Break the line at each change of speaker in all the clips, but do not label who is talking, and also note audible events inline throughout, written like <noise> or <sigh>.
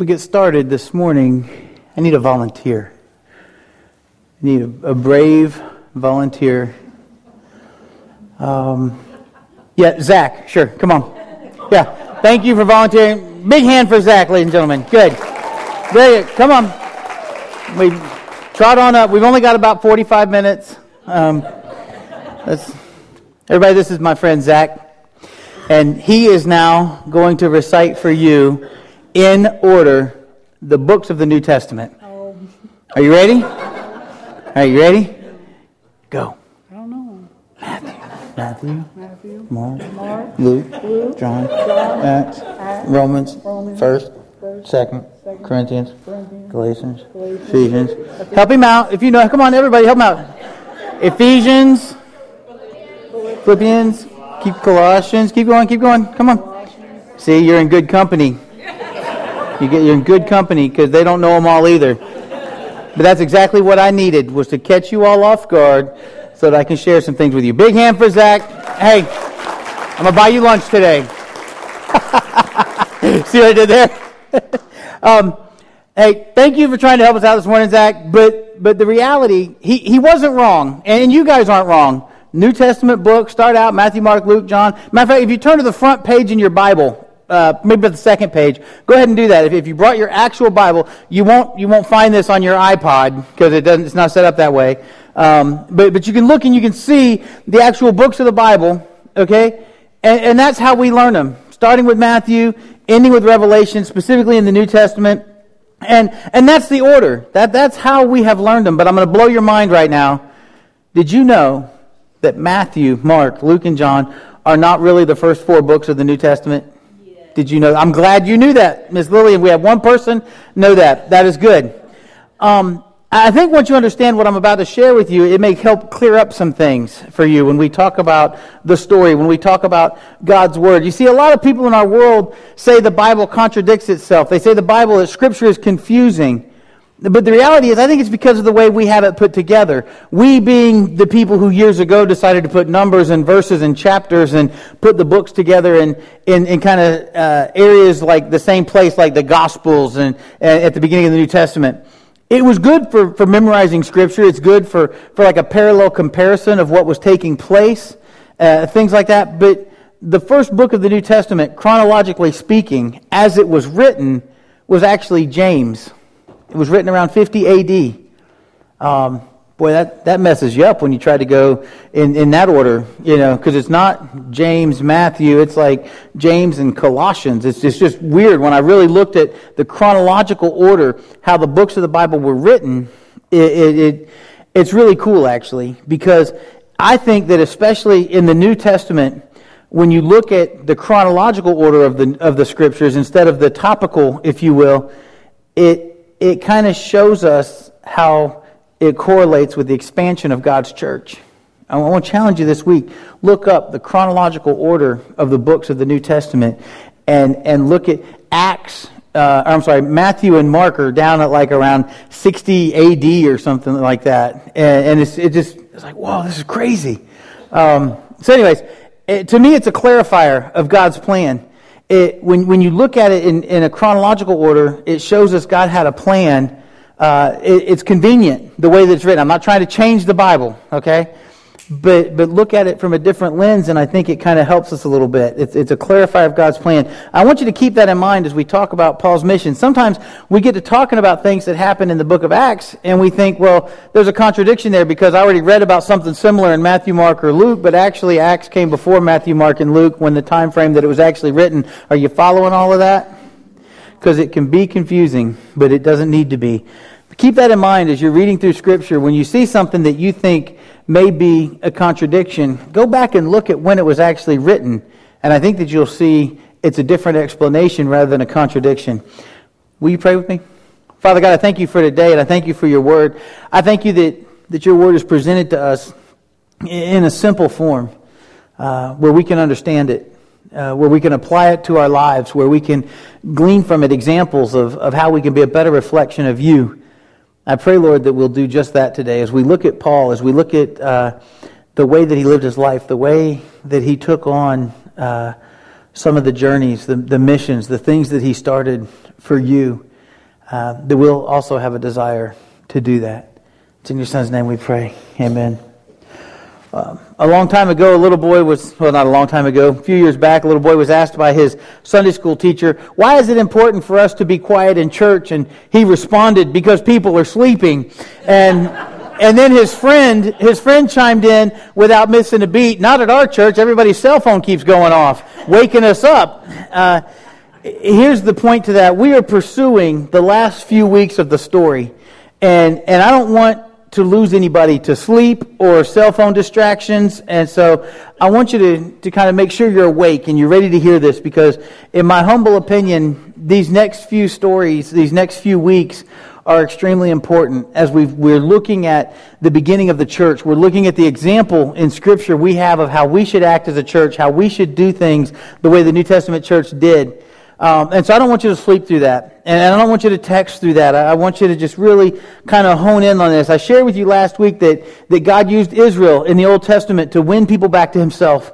we get started this morning, I need a volunteer. I need a, a brave volunteer. Um, yeah, Zach, sure, come on. Yeah, thank you for volunteering. Big hand for Zach, ladies and gentlemen. Good. Very good. Come on. We trot on up. We've only got about 45 minutes. Um, everybody, this is my friend Zach. And he is now going to recite for you in order the books of the New Testament. Oh. Are you ready? Are you ready? Go.
I don't know.
Matthew. Matthew.
Matthew.
Mark.
Mark.
Luke.
Luke.
John.
John.
Acts.
Acts.
Romans.
Romans.
First.
First.
Second.
Second.
Corinthians.
Corinthians.
Galatians.
Galatians.
Ephesians. Help him out if you know. Come on, everybody, help him out. Ephesians. Philippians. Keep Colossians. Keep going. Keep going. Come on. See, you're in good company. You get you're in good company because they don't know them all either. But that's exactly what I needed was to catch you all off guard so that I can share some things with you. Big hand for Zach. Hey, I'm gonna buy you lunch today. <laughs> See what I did there? <laughs> um, hey, thank you for trying to help us out this morning, Zach. But but the reality, he, he wasn't wrong, and you guys aren't wrong. New Testament book, start out Matthew, Mark, Luke, John. Matter of fact, if you turn to the front page in your Bible, uh, maybe the second page. Go ahead and do that. If, if you brought your actual Bible, you won't you won't find this on your iPod because it doesn't. It's not set up that way. Um, but but you can look and you can see the actual books of the Bible. Okay, and, and that's how we learn them. Starting with Matthew, ending with Revelation, specifically in the New Testament. And, and that's the order. That, that's how we have learned them. But I'm going to blow your mind right now. Did you know that Matthew, Mark, Luke, and John are not really the first four books of the New Testament? Did you know? I'm glad you knew that, Miss Lillian. We have one person know that. That is good. Um, I think once you understand what I'm about to share with you, it may help clear up some things for you when we talk about the story, when we talk about God's Word. You see, a lot of people in our world say the Bible contradicts itself. They say the Bible, that Scripture is confusing. But the reality is, I think it's because of the way we have it put together. We being the people who years ago decided to put numbers and verses and chapters and put the books together in, in, in kind of uh, areas like the same place like the Gospels and, and at the beginning of the New Testament. It was good for, for memorizing Scripture. It's good for, for like a parallel comparison of what was taking place, uh, things like that. But the first book of the New Testament, chronologically speaking, as it was written, was actually James. It was written around 50 AD. Um, boy, that, that messes you up when you try to go in, in that order, you know, because it's not James, Matthew, it's like James and Colossians. It's just, just weird. When I really looked at the chronological order, how the books of the Bible were written, it, it, it it's really cool, actually, because I think that especially in the New Testament, when you look at the chronological order of the, of the scriptures instead of the topical, if you will, it, it kind of shows us how it correlates with the expansion of God's church. I want to challenge you this week. Look up the chronological order of the books of the New Testament and, and look at Acts. Uh, I'm sorry, Matthew and Mark are down at like around 60 AD or something like that. And, and it's, it just, it's like, whoa, this is crazy. Um, so, anyways, it, to me, it's a clarifier of God's plan it, when, when you look at it in, in a chronological order, it shows us God had a plan. Uh, it, it's convenient the way that it's written. I'm not trying to change the Bible, okay? But but look at it from a different lens, and I think it kind of helps us a little bit. It's, it's a clarifier of God's plan. I want you to keep that in mind as we talk about Paul's mission. Sometimes we get to talking about things that happen in the book of Acts, and we think, well, there's a contradiction there because I already read about something similar in Matthew, Mark, or Luke, but actually Acts came before Matthew, Mark, and Luke when the time frame that it was actually written. Are you following all of that? Because it can be confusing, but it doesn't need to be. Keep that in mind as you're reading through Scripture. When you see something that you think may be a contradiction, go back and look at when it was actually written. And I think that you'll see it's a different explanation rather than a contradiction. Will you pray with me? Father God, I thank you for today and I thank you for your word. I thank you that, that your word is presented to us in a simple form uh, where we can understand it, uh, where we can apply it to our lives, where we can glean from it examples of, of how we can be a better reflection of you. I pray, Lord, that we'll do just that today. As we look at Paul, as we look at uh, the way that he lived his life, the way that he took on uh, some of the journeys, the, the missions, the things that he started for you, uh, that we'll also have a desire to do that. It's in your son's name we pray. Amen. A long time ago, a little boy was, well, not a long time ago, a few years back, a little boy was asked by his Sunday school teacher, why is it important for us to be quiet in church? And he responded, because people are sleeping. And, and then his friend, his friend chimed in without missing a beat, not at our church, everybody's cell phone keeps going off, waking us up. Uh, here's the point to that. We are pursuing the last few weeks of the story. And, and I don't want to lose anybody to sleep or cell phone distractions. And so I want you to, to kind of make sure you're awake and you're ready to hear this because, in my humble opinion, these next few stories, these next few weeks, are extremely important as we are looking at the beginning of the church. We're looking at the example in Scripture we have of how we should act as a church, how we should do things the way the New Testament church did. Um, and so I don't want you to sleep through that. And I don't want you to text through that. I, want you to just really kind of hone in on this. I shared with you last week that, that God used Israel in the Old Testament to win people back to himself.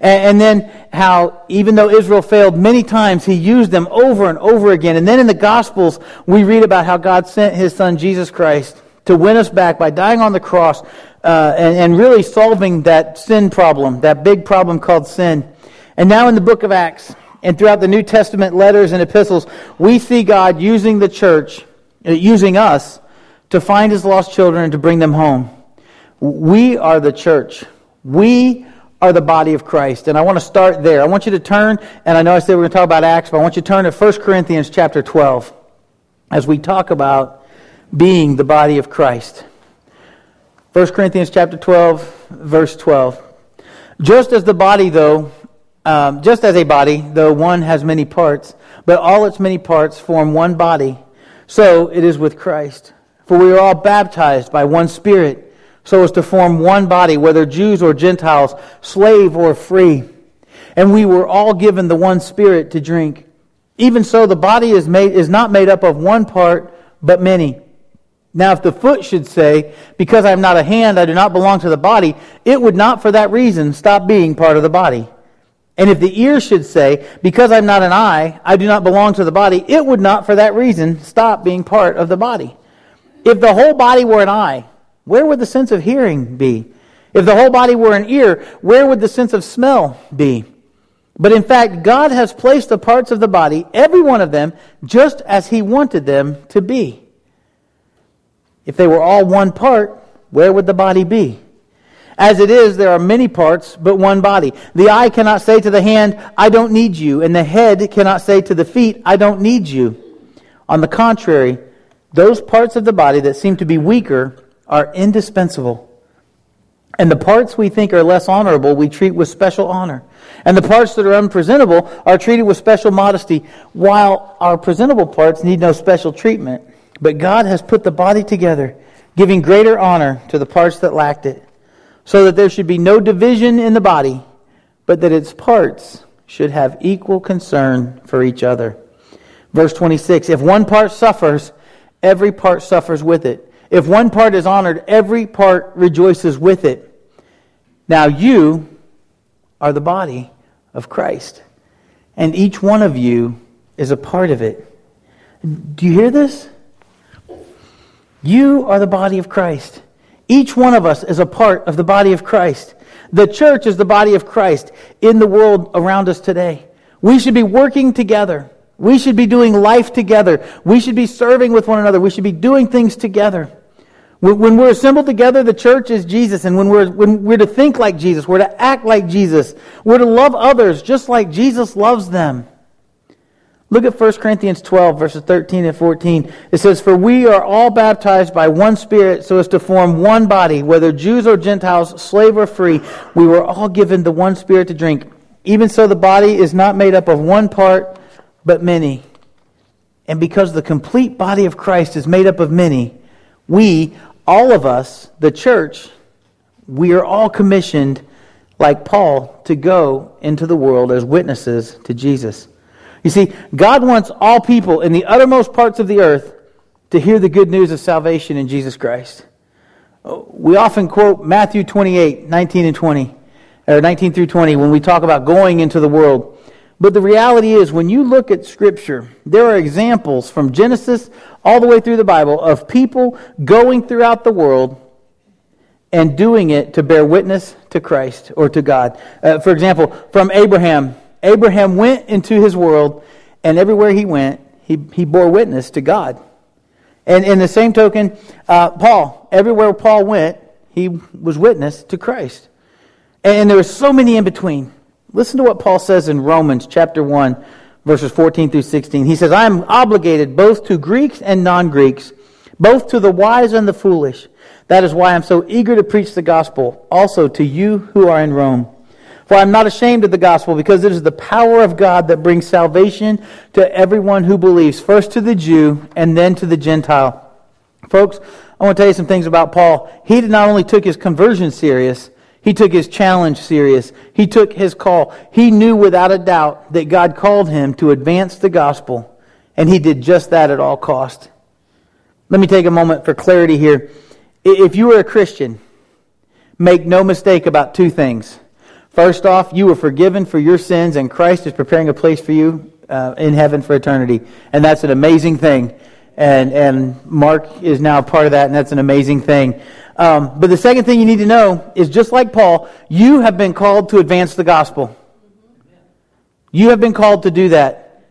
And, and then how, even though Israel failed many times, he used them over and over again. And then in the Gospels, we read about how God sent his son, Jesus Christ, to win us back by dying on the cross uh, and, and really solving that sin problem, that big problem called sin. And now in the book of Acts, and throughout the New Testament letters and epistles, we see God using the church, uh, using us, to find his lost children and to bring them home. We are the church. We are the body of Christ. And I want to start there. I want you to turn, and I know I said we're going to talk about Acts, but I want you to turn to 1 Corinthians chapter 12 as we talk about being the body of Christ. 1 Corinthians chapter 12, verse 12. Just as the body, though, um, just as a body, though one has many parts, but all its many parts form one body, so it is with Christ. For we are all baptized by one Spirit, so as to form one body, whether Jews or Gentiles, slave or free. And we were all given the one Spirit to drink. Even so, the body is, made, is not made up of one part, but many. Now, if the foot should say, Because I am not a hand, I do not belong to the body, it would not for that reason stop being part of the body. And if the ear should say, Because I'm not an eye, I do not belong to the body, it would not, for that reason, stop being part of the body. If the whole body were an eye, where would the sense of hearing be? If the whole body were an ear, where would the sense of smell be? But in fact, God has placed the parts of the body, every one of them, just as He wanted them to be. If they were all one part, where would the body be? As it is, there are many parts, but one body. The eye cannot say to the hand, I don't need you, and the head cannot say to the feet, I don't need you. On the contrary, those parts of the body that seem to be weaker are indispensable. And the parts we think are less honorable, we treat with special honor. And the parts that are unpresentable are treated with special modesty, while our presentable parts need no special treatment. But God has put the body together, giving greater honor to the parts that lacked it so that there should be no division in the body, but that its parts should have equal concern for each other. Verse 26 If one part suffers, every part suffers with it. If one part is honored, every part rejoices with it. Now you are the body of Christ, and each one of you is a part of it. Do you hear this? You are the body of Christ. Each one of us is a part of the body of Christ. The church is the body of Christ in the world around us today. We should be working together. We should be doing life together. We should be serving with one another. We should be doing things together. When we're assembled together, the church is Jesus. And when we're, when we're to think like Jesus, we're to act like Jesus, we're to love others just like Jesus loves them. Look at 1 Corinthians 12, verses 13 and 14. It says, For we are all baptized by one Spirit so as to form one body, whether Jews or Gentiles, slave or free. We were all given the one Spirit to drink. Even so, the body is not made up of one part, but many. And because the complete body of Christ is made up of many, we, all of us, the church, we are all commissioned, like Paul, to go into the world as witnesses to Jesus. You see, God wants all people in the uttermost parts of the earth to hear the good news of salvation in Jesus Christ. We often quote Matthew 28, 19 and 20, or 19 through 20, when we talk about going into the world. But the reality is, when you look at Scripture, there are examples from Genesis all the way through the Bible of people going throughout the world and doing it to bear witness to Christ or to God. Uh, for example, from Abraham, Abraham went into his world, and everywhere he went, he, he bore witness to God. And in the same token, uh, Paul, everywhere Paul went, he was witness to Christ. And there were so many in between. Listen to what Paul says in Romans chapter 1, verses 14 through 16. He says, I am obligated both to Greeks and non Greeks, both to the wise and the foolish. That is why I'm so eager to preach the gospel also to you who are in Rome. For I'm not ashamed of the gospel because it is the power of God that brings salvation to everyone who believes, first to the Jew and then to the Gentile. Folks, I want to tell you some things about Paul. He not only took his conversion serious, he took his challenge serious. He took his call. He knew without a doubt that God called him to advance the gospel, and he did just that at all cost. Let me take a moment for clarity here. If you are a Christian, make no mistake about two things. First off, you were forgiven for your sins, and Christ is preparing a place for you uh, in heaven for eternity. And that's an amazing thing. And, and Mark is now part of that, and that's an amazing thing. Um, but the second thing you need to know is just like Paul, you have been called to advance the gospel. You have been called to do that.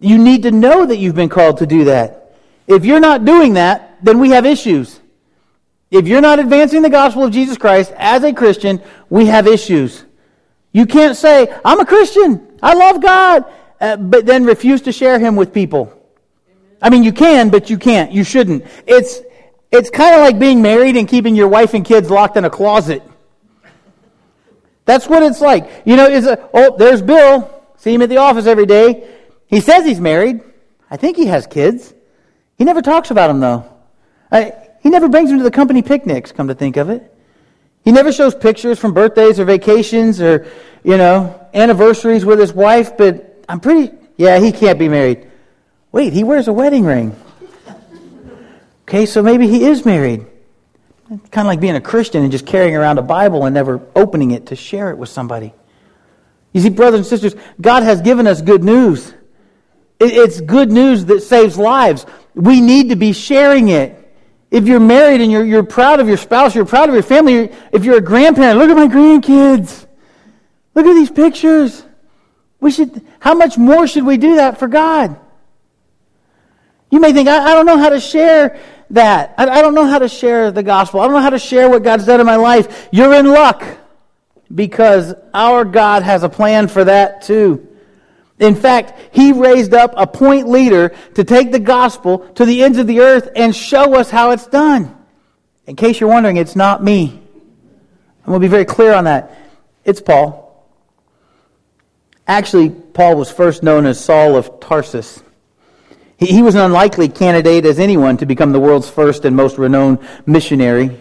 You need to know that you've been called to do that. If you're not doing that, then we have issues. If you're not advancing the gospel of Jesus Christ as a Christian, we have issues. You can't say, I'm a Christian, I love God, uh, but then refuse to share Him with people. I mean, you can, but you can't. You shouldn't. It's, it's kind of like being married and keeping your wife and kids locked in a closet. That's what it's like. You know, is a, oh, there's Bill. See him at the office every day. He says he's married. I think he has kids. He never talks about them, though. I, he never brings them to the company picnics, come to think of it. He never shows pictures from birthdays or vacations or, you know, anniversaries with his wife, but I'm pretty, yeah, he can't be married. Wait, he wears a wedding ring. Okay, so maybe he is married. It's kind of like being a Christian and just carrying around a Bible and never opening it to share it with somebody. You see, brothers and sisters, God has given us good news. It's good news that saves lives. We need to be sharing it. If you're married and you're, you're proud of your spouse, you're proud of your family, if you're a grandparent, look at my grandkids. Look at these pictures. We should, how much more should we do that for God? You may think, I, I don't know how to share that. I, I don't know how to share the gospel. I don't know how to share what God's done in my life. You're in luck because our God has a plan for that too. In fact, he raised up a point leader to take the gospel to the ends of the earth and show us how it's done. In case you're wondering, it's not me. I'm going to be very clear on that. It's Paul. Actually, Paul was first known as Saul of Tarsus. He, was an unlikely candidate as anyone to become the world's first and most renowned missionary.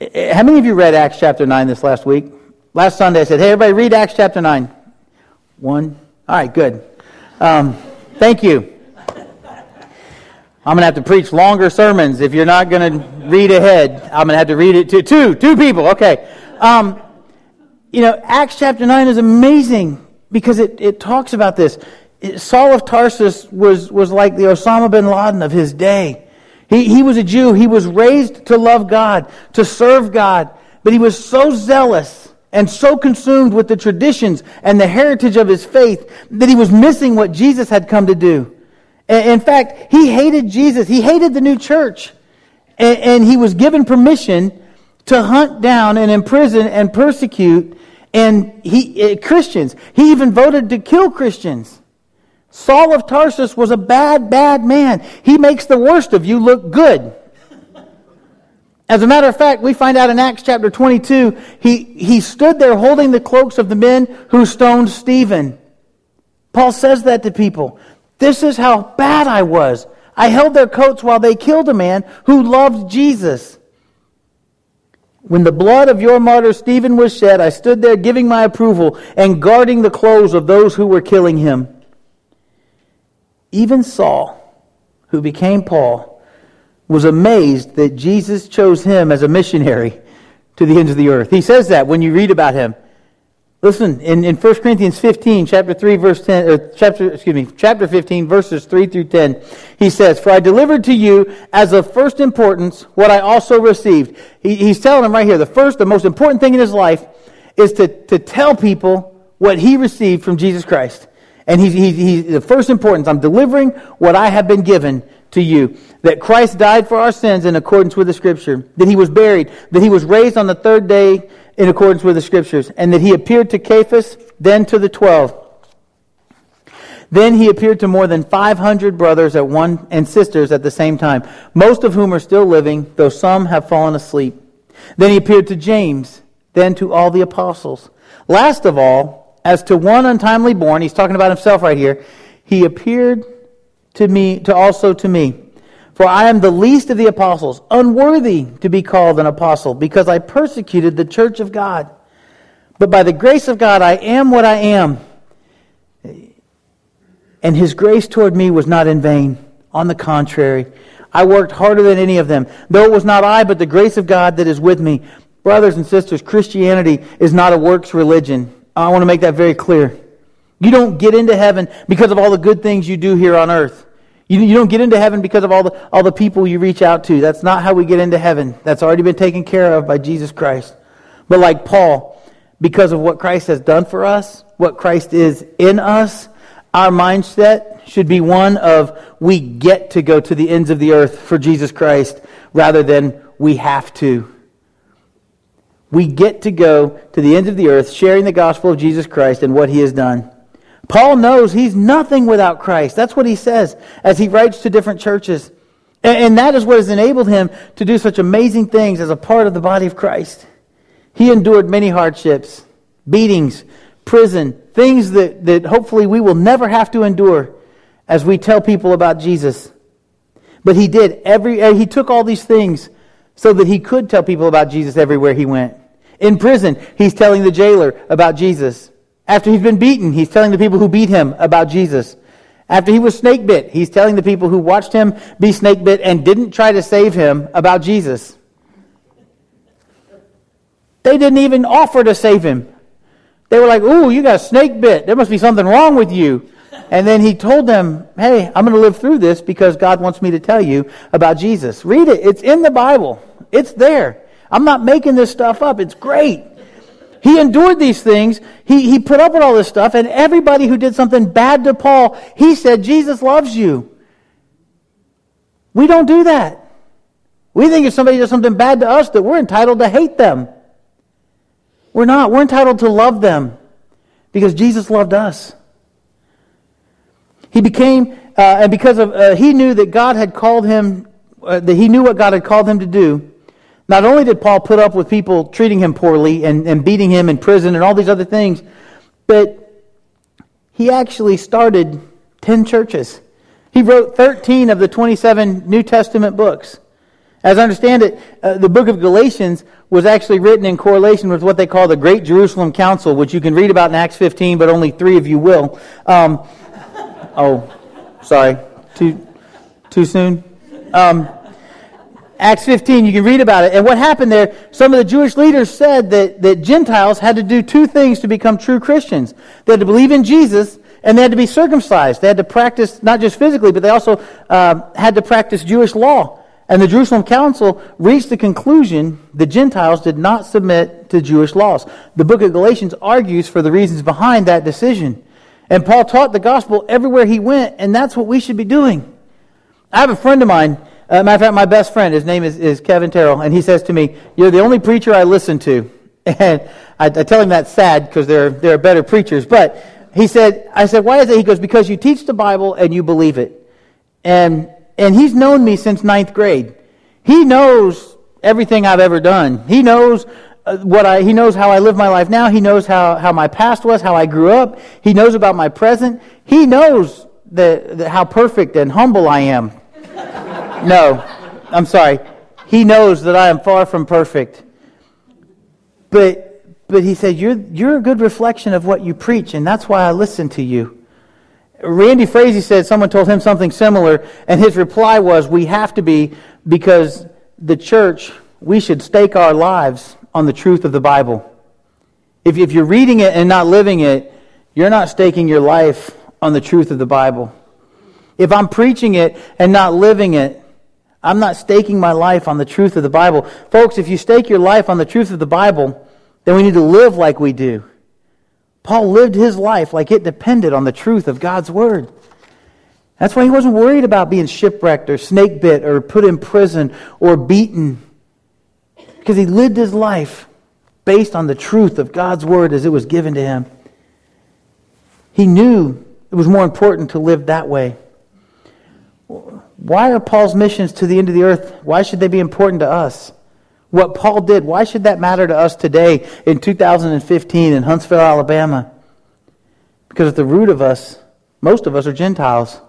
Eh, eh, how many of you read Acts chapter 9 this last week? Last Sunday I said, hey, everybody, read Acts chapter 9. One? All right, good. Um, thank you. I'm going to have to preach longer sermons if you're not going to read ahead. I'm going to have to read it to two, two people. Okay. Um, you know, Acts chapter 9 is amazing because it, it talks about this. It, Saul of Tarsus was, was like the Osama bin Laden of his day. He, he was a Jew. He was raised to love God, to serve God, but he was so zealous and so consumed with the traditions and the heritage of his faith that he was missing what Jesus had come to do. In fact, he hated Jesus. He hated the new church. And he was given permission to hunt down and imprison and persecute and he, uh, Christians. He even voted to kill Christians. Saul of Tarsus was a bad, bad man. He makes the worst of you look good. As a matter of fact, we find out in Acts chapter 22, he, he stood there holding the cloaks of the men who stoned Stephen. Paul says that to people. This is how bad I was. I held their coats while they killed a man who loved Jesus. When the blood of your martyr Stephen was shed, I stood there giving my approval and guarding the clothes of those who were killing him. Even Saul, who became Paul, was amazed that Jesus chose him as a missionary to the ends of the earth. He says that when you read about him. Listen, in, in 1 Corinthians 15, chapter 3, verse 10, or chapter, excuse me, chapter 15, verses 3 through 10, he says, For I delivered to you as of first importance what I also received. He, he's telling them right here, the first, the most important thing in his life is to, to tell people what he received from Jesus Christ. And he's, he's, he's the first importance. I'm delivering what I have been given to you. That Christ died for our sins in accordance with the Scripture. That he was buried. That he was raised on the third day in accordance with the scriptures, and that he appeared to Cephas, then to the twelve. Then he appeared to more than 500 brothers at one, and sisters at the same time, most of whom are still living, though some have fallen asleep. Then he appeared to James, then to all the apostles. Last of all, as to one untimely born, he's talking about himself right here, he appeared to me, to also to me. For I am the least of the apostles, unworthy to be called an apostle, because I persecuted the church of God. But by the grace of God, I am what I am. And his grace toward me was not in vain. On the contrary, I worked harder than any of them, though it was not I, but the grace of God that is with me. Brothers and sisters, Christianity is not a works religion. I want to make that very clear. You don't get into heaven because of all the good things you do here on earth. You, you don't get into heaven because of all the, all the people you reach out to. That's not how we get into heaven. That's already been taken care of by Jesus Christ. But like Paul, because of what Christ has done for us, what Christ is in us, our mindset should be one of we get to go to the ends of the earth for Jesus Christ rather than we have to. We get to go to the ends of the earth sharing the gospel of Jesus Christ and what he has done. Paul knows he's nothing without Christ. That's what he says as he writes to different churches. And, that is what has enabled him to do such amazing things as a part of the body of Christ. He endured many hardships, beatings, prison, things that, that hopefully we will never have to endure as we tell people about Jesus. But he did every, eh, he took all these things so that he could tell people about Jesus everywhere he went. In prison, he's telling the jailer about Jesus. After he's been beaten, he's telling the people who beat him about Jesus. After he was snake bit, he's telling the people who watched him be snake bit and didn't try to save him about Jesus. They didn't even offer to save him. They were like, Ooh, you got a snake bit. There must be something wrong with you. And then he told them, Hey, I'm going to live through this because God wants me to tell you about Jesus. Read it. It's in the Bible. It's there. I'm not making this stuff up. It's great. He endured these things. He, he put up with all this stuff. And everybody who did something bad to Paul, he said, Jesus loves you. We don't do that. We think if somebody does something bad to us, that we're entitled to hate them. We're not. We're entitled to love them because Jesus loved us. He became, uh, and because of, uh, he knew that God had called him, uh, that he knew what God had called him to do. Not only did Paul put up with people treating him poorly and, and beating him in prison and all these other things, but he actually started 10 churches. He wrote 13 of the 27 New Testament books. As I understand it, uh, the book of Galatians was actually written in correlation with what they call the Great Jerusalem Council, which you can read about in Acts 15, but only three of you will. Um, <laughs> oh, sorry. Too, too soon? Um, Acts 15, you can read about it. And what happened there, some of the Jewish leaders said that, that Gentiles had to do two things to become true Christians. They had to believe in Jesus, and they had to be circumcised. They had to practice, not just physically, but they also uh, had to practice Jewish law. And the Jerusalem Council reached the conclusion the Gentiles did not submit to Jewish laws. The book of Galatians argues for the reasons behind that decision. And Paul taught the gospel everywhere he went, and that's what we should be doing. I have a friend of mine uh, matter of fact, my best friend, his name is, is Kevin Terrell, and he says to me, You're the only preacher I listen to. <laughs> And I, I tell him that's sad because there, there are better preachers. But he said, I said, Why is it? He goes, Because you teach the Bible and you believe it. And, and he's known me since ninth grade. He knows everything I've ever done. He knows uh, what I, he knows how I live my life now. He knows how, how my past was, how I grew up. He knows about my present. He knows the, the, how perfect and humble I am. No, I'm sorry. He knows that I am far from perfect. But, but he said, you're, you're a good reflection of what you preach, and that's why I listen to you. Randy Frazee said someone told him something similar, and his reply was, We have to be because the church, we should stake our lives on the truth of the Bible. If, if you're reading it and not living it, you're not staking your life on the truth of the Bible. If I'm preaching it and not living it, I'm not staking my life on the truth of the Bible. Folks, if you stake your life on the truth of the Bible, then we need to live like we do. Paul lived his life like it depended on the truth of God's Word. That's why he wasn't worried about being shipwrecked or snake bit or put in prison or beaten. Because he lived his life based on the truth of God's Word as it was given to him. He knew it was more important to live that way. Why are Paul's missions to the end of the earth? Why should they be important to us? What Paul did, why should that matter to us today in 2015 in Huntsville, Alabama? Because at the root of us, most of us are Gentiles.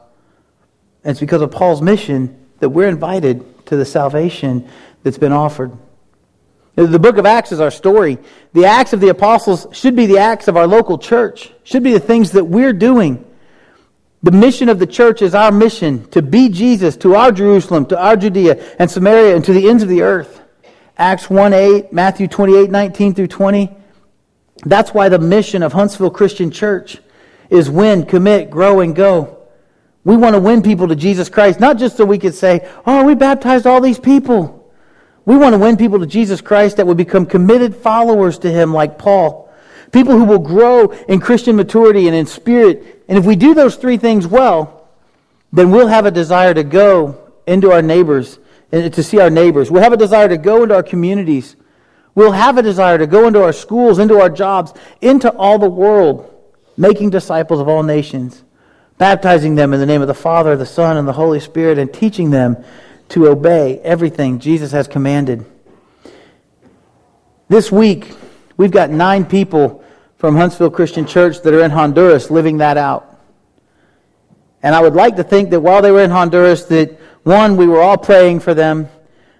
And it's because of Paul's mission that we're invited to the salvation that's been offered. The book of Acts is our story. The acts of the apostles should be the acts of our local church, should be the things that we're doing. The mission of the church is our mission to be Jesus to our Jerusalem, to our Judea and Samaria, and to the ends of the earth. Acts 1 8, Matthew 28 19 through 20. That's why the mission of Huntsville Christian Church is win, commit, grow, and go. We want to win people to Jesus Christ, not just so we could say, oh, we baptized all these people. We want to win people to Jesus Christ that would become committed followers to Him like Paul. People who will grow in Christian maturity and in spirit. And if we do those three things well, then we'll have a desire to go into our neighbors and to see our neighbors. We'll have a desire to go into our communities. We'll have a desire to go into our schools, into our jobs, into all the world, making disciples of all nations, baptizing them in the name of the Father, the Son, and the Holy Spirit, and teaching them to obey everything Jesus has commanded. This week, we've got nine people from Huntsville Christian Church that are in Honduras living that out. And I would like to think that while they were in Honduras, that one, we were all praying for them,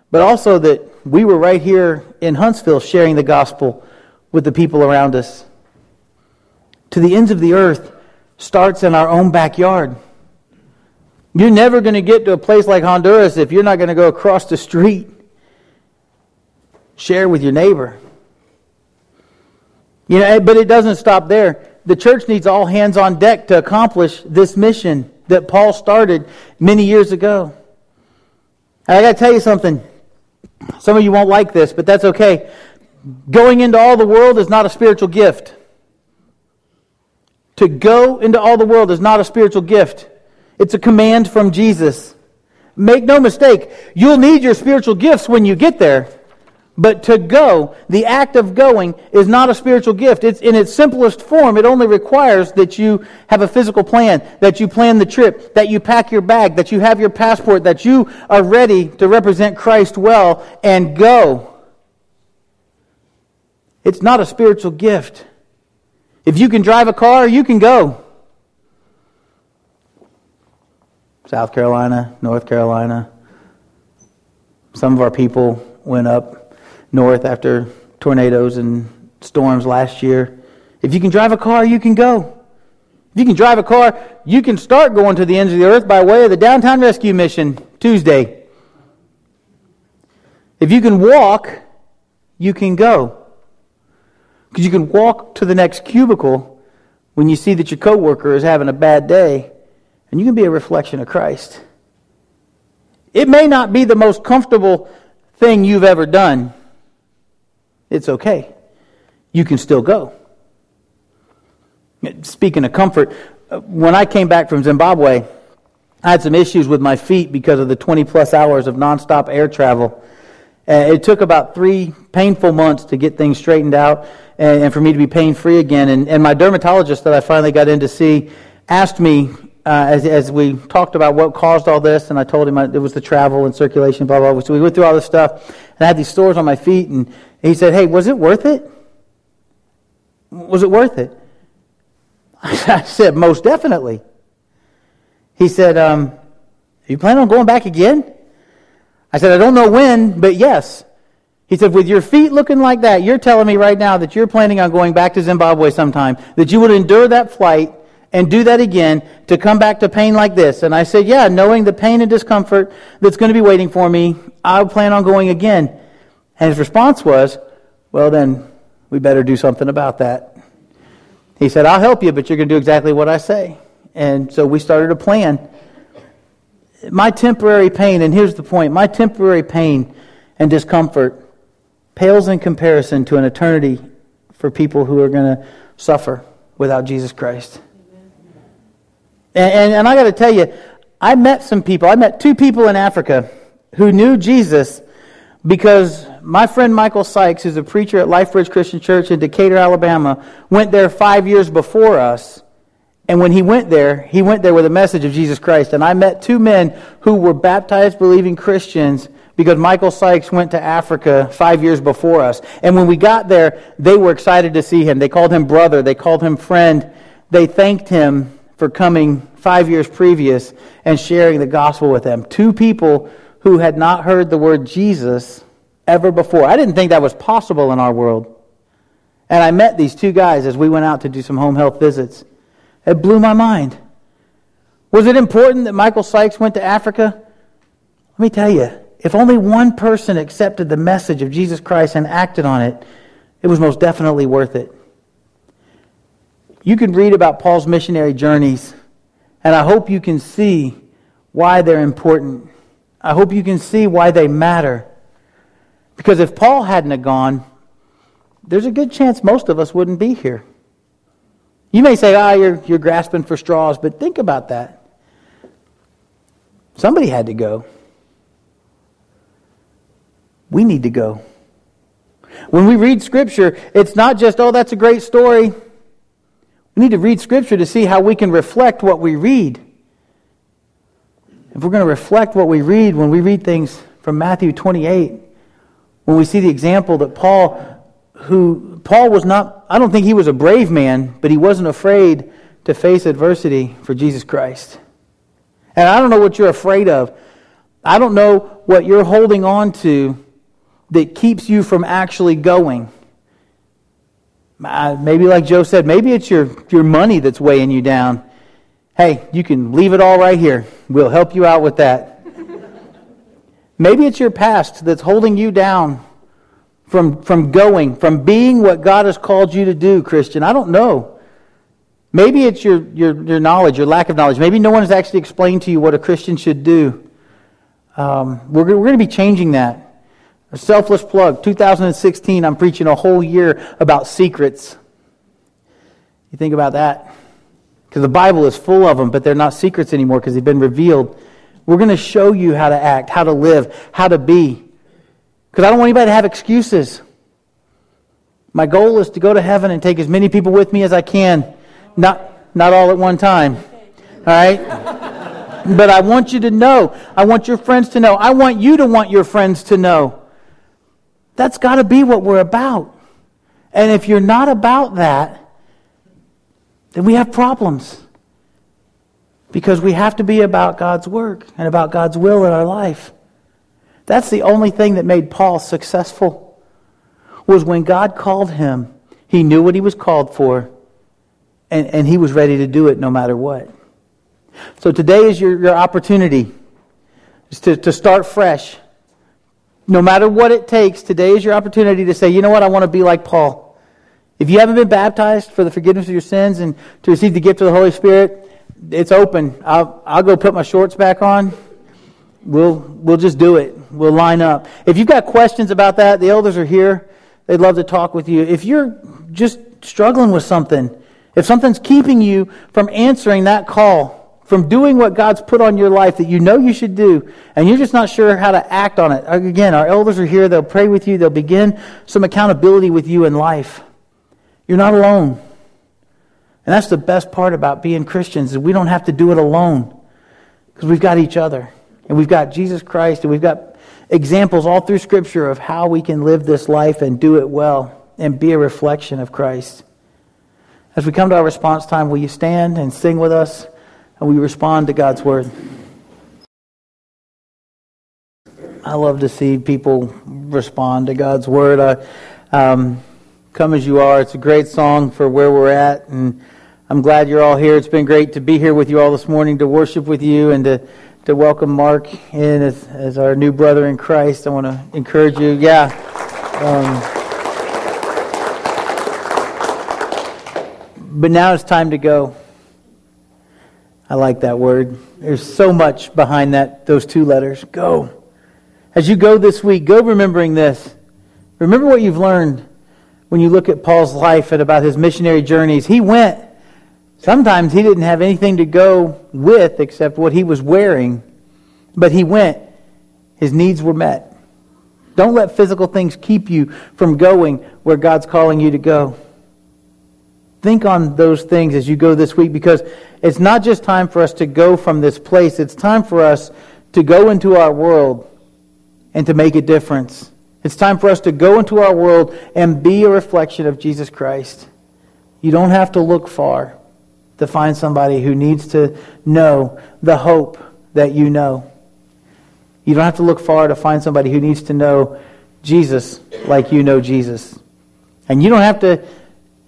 but also that we were right here in Huntsville sharing the gospel with the people around us. To the ends of the earth starts in our own backyard. You're never going to get to a place like Honduras if you're not going to go across the street. Share with your neighbor. You know, but it doesn't stop there. The church needs all hands on deck to accomplish this mission that Paul started many years ago. And I got to tell you something. Some of you won't like this, but that's okay. Going into all the world is not a spiritual gift. To go into all the world is not a spiritual gift. It's a command from Jesus. Make no mistake, you'll need your spiritual gifts when you get there. But to go, the act of going, is not a spiritual gift. It's in its simplest form. It only requires that you have a physical plan, that you plan the trip, that you pack your bag, that you have your passport, that you are ready to represent Christ well and go. It's not a spiritual gift. If you can drive a car, you can go. South Carolina, North Carolina. Some of our people went up north after tornadoes and storms last year. If you can drive a car, you can go. If you can drive a car, you can start going to the ends of the earth by way of the downtown rescue mission Tuesday. If you can walk, you can go. Because you can walk to the next cubicle when you see that your coworker is having a bad day, and you can be a reflection of Christ. It may not be the most comfortable thing you've ever done. It's okay. You can still go. Speaking of comfort, when I came back from Zimbabwe, I had some issues with my feet because of the 20 plus hours of nonstop air travel. it took about three painful months to get things straightened out and, and for me to be pain free again. And, and, my dermatologist that I finally got in to see asked me, uh, as, as we talked about what caused all this, and I told him I, it was the travel and circulation, blah, blah, blah. So we went through all this stuff, and I had these sores on my feet, and he said, Hey, was it worth it? Was it worth it? <laughs> I said, Most definitely. He said, um, you plan on going back again? I said, I don't know when, but yes. He said, With your feet looking like that, you're telling me right now that you're planning on going back to Zimbabwe sometime, that you would endure that flight and do that again to come back to pain like this. And I said, Yeah, knowing the pain and discomfort that's going to be waiting for me, I plan on going again. And his response was, Well, then, we better do something about that. He said, I'll help you, but you're going to do exactly what I say. And so we started a plan. My temporary pain, and here's the point my temporary pain and discomfort pales in comparison to an eternity for people who are going to suffer without Jesus Christ. And, and, and I got to tell you, I met some people. I met two people in Africa who knew Jesus because my friend Michael Sykes, who's a preacher at LifeBridge Christian Church in Decatur, Alabama, went there five years before us. And when he went there, he went there with a message of Jesus Christ. And I met two men who were baptized, believing Christians because Michael Sykes went to Africa five years before us. And when we got there, they were excited to see him. They called him brother, they called him friend. They thanked him for coming five years previous and sharing the gospel with them. Two people who had not heard the word Jesus ever before. I didn't think that was possible in our world. And I met these two guys as we went out to do some home health visits. It blew my mind. Was it important that Michael Sykes went to Africa? Let me tell you, if only one person accepted the message of Jesus Christ and acted on it, it was most definitely worth it. You can read about Paul's missionary journeys, and I hope you can see why they're important. I hope you can see why they matter. Because if Paul hadn't have gone, there's a good chance most of us wouldn't be here. You may say, ah, oh, you're, you're grasping for straws, but think about that. Somebody had to go. We need to go. When we read Scripture, it's not just, oh, that's a great story. We need to read Scripture to see how we can reflect what we read. If we're going to reflect what we read when we read things from Matthew 28, when we see the example that Paul, who, Paul was not, I don't think he was a brave man, but he wasn't afraid to face adversity for Jesus Christ. And I don't know what you're afraid of. I don't know what you're holding on to that keeps you from actually going. Maybe, like Joe said, maybe it's your, your money that's weighing you down. Hey, you can leave it all right here. We'll help you out with that. Maybe it's your past that's holding you down from, from going, from being what God has called you to do, Christian. I don't know. Maybe it's your, your, your knowledge, your lack of knowledge. Maybe no one has actually explained to you what a Christian should do. Um, we're, we're going to be changing that. A selfless plug. 2016, I'm preaching a whole year about secrets. You think about that? Because the Bible is full of them, but they're not secrets anymore because they've been revealed. We're going to show you how to act, how to live, how to be. Because I don't want anybody to have excuses. My goal is to go to heaven and take as many people with me as I can. Not, not all at one time. All right? <laughs> but I want you to know. I want your friends to know. I want you to want your friends to know. That's got to be what we're about. And if you're not about that, then we have problems. Because we have to be about God's work and about God's will in our life. That's the only thing that made Paul successful. Was when God called him, he knew what he was called for, and, and he was ready to do it no matter what. So today is your, your opportunity to, to start fresh no matter what it takes, today is your opportunity to say, you know what, I want to be like Paul. If you haven't been baptized for the forgiveness of your sins and to receive the gift of the Holy Spirit, it's open. I'll, I'll go put my shorts back on. We'll, we'll just do it. We'll line up. If you've got questions about that, the elders are here. They'd love to talk with you. If you're just struggling with something, if something's keeping you from answering that call, from doing what God's put on your life that you know you should do, and you're just not sure how to act on it. Again, our elders are here. They'll pray with you. They'll begin some accountability with you in life. You're not alone. And that's the best part about being Christians is we don't have to do it alone because we've got each other. And we've got Jesus Christ and we've got examples all through Scripture of how we can live this life and do it well and be a reflection of Christ. As we come to our response time, will you stand and sing with us? and we respond to God's word. I love to see people respond to God's word. I, um, come as you are. It's a great song for where we're at, and I'm glad you're all here. It's been great to be here with you all this morning to worship with you and to to welcome Mark in as, as our new brother in Christ. I want to encourage you. Yeah. Um, But now it's time to go. I like that word. There's so much behind that those two letters. Go. As you go this week, go remembering this. Remember what you've learned when you look at Paul's life and about his missionary journeys. He went. Sometimes he didn't have anything to go with except what he was wearing, but he went. His needs were met. Don't let physical things keep you from going where God's calling you to go. Think on those things as you go this week because it's not just time for us to go from this place, it's time for us to go into our world and to make a difference. It's time for us to go into our world and be a reflection of Jesus Christ. You don't have to look far to find somebody who needs to know the hope that you know. You don't have to look far to find somebody who needs to know Jesus like you know Jesus. And you don't have to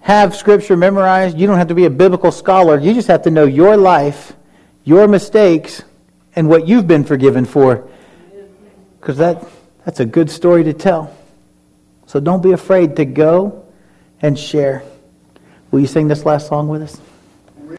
have Scripture memorized. You don't have to be a biblical scholar. You just have to know your life, your mistakes, and what you've been forgiven for. Because that, that's a good story to tell. So don't be afraid to go and share. Will you sing this last song with us?